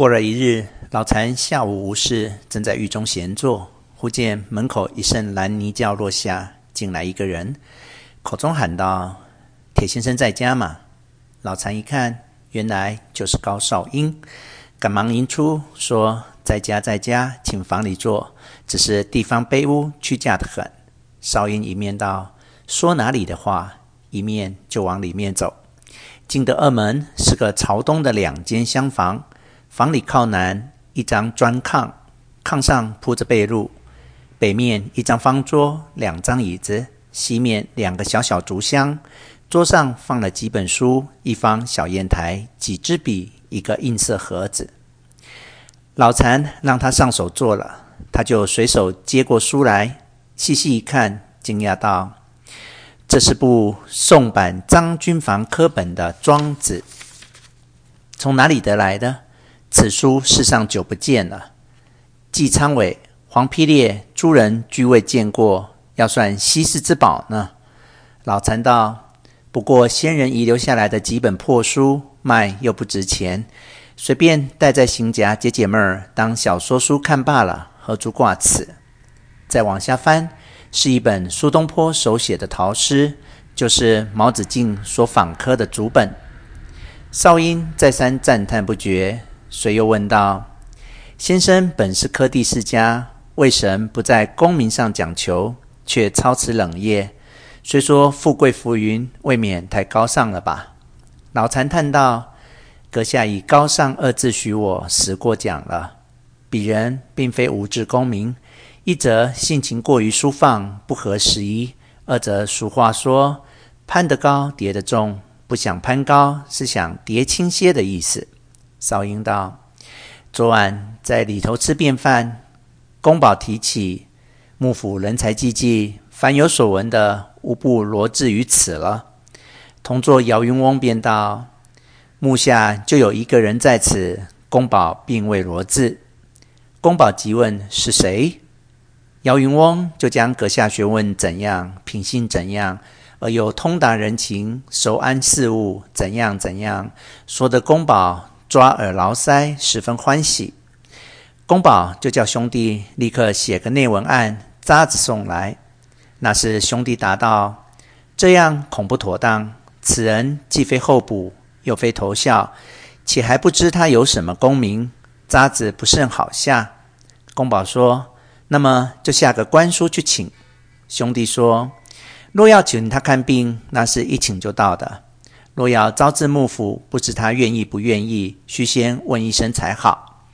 过了一日，老残下午无事，正在狱中闲坐，忽见门口一声蓝泥轿落下，进来一个人，口中喊道：“铁先生在家吗？”老残一看，原来就是高少英，赶忙迎出说：“在家，在家，请房里坐。只是地方卑污，屈驾得很。”少英一面道：“说哪里的话？”一面就往里面走。进得二门，是个朝东的两间厢房。房里靠南，一张砖炕，炕上铺着被褥；北面一张方桌，两张椅子；西面两个小小竹箱，桌上放了几本书，一方小砚台，几支笔，一个印色盒子。老禅让他上手做了，他就随手接过书来，细细一看，惊讶道：“这是部宋版张君房刻本的《庄子》，从哪里得来的？”此书世上久不见了，纪昌伟、黄丕烈诸人俱未见过，要算稀世之宝呢。老残道：“不过先人遗留下来的几本破书，卖又不值钱，随便带在行夹解解闷儿，当小说书看罢了，何足挂齿？”再往下翻，是一本苏东坡手写的陶诗，就是毛子敬所访刻的竹本。少英再三赞叹不绝。遂又问道：“先生本是科第世家，为神不在功名上讲求，却操持冷业？虽说富贵浮云，未免太高尚了吧？”老禅叹道：“阁下以高尚二字许我，实过奖了。鄙人并非无志功名，一则性情过于疏放，不合时宜；二则俗话说，攀得高，跌得重，不想攀高，是想跌轻些的意思。”少英道：“昨晚在里头吃便饭，公保提起幕府人才济济，凡有所闻的，无不罗织于此了。同坐姚云翁便道：‘目下就有一个人在此，公保并未罗织。’公保急问是谁？姚云翁就将阁下学问怎样，品性怎样，而又通达人情，熟谙事务，怎样怎样，说得公保。”抓耳挠腮，十分欢喜。公保就叫兄弟立刻写个内文案，札子送来。那时兄弟答道：“这样恐不妥当。此人既非候补，又非投效，且还不知他有什么功名，札子不甚好下。”公保说：“那么就下个官书去请。”兄弟说：“若要请他看病，那是一请就到的。”若要招致幕府，不知他愿意不愿意，须先问一声才好。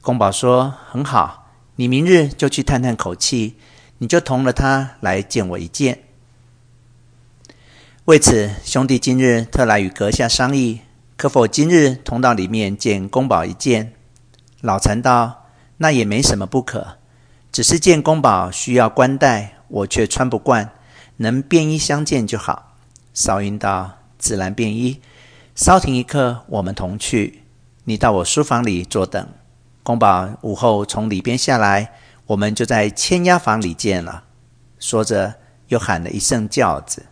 公保说：“很好，你明日就去探探口气，你就同了他来见我一见。”为此，兄弟今日特来与阁下商议，可否今日同到里面见公保一见？老残道：“那也没什么不可，只是见公保需要冠带，我却穿不惯，能便衣相见就好。”少英道。自然便衣，稍停一刻，我们同去。你到我书房里坐等，公保午后从里边下来，我们就在千鸦房里见了。说着，又喊了一声轿子。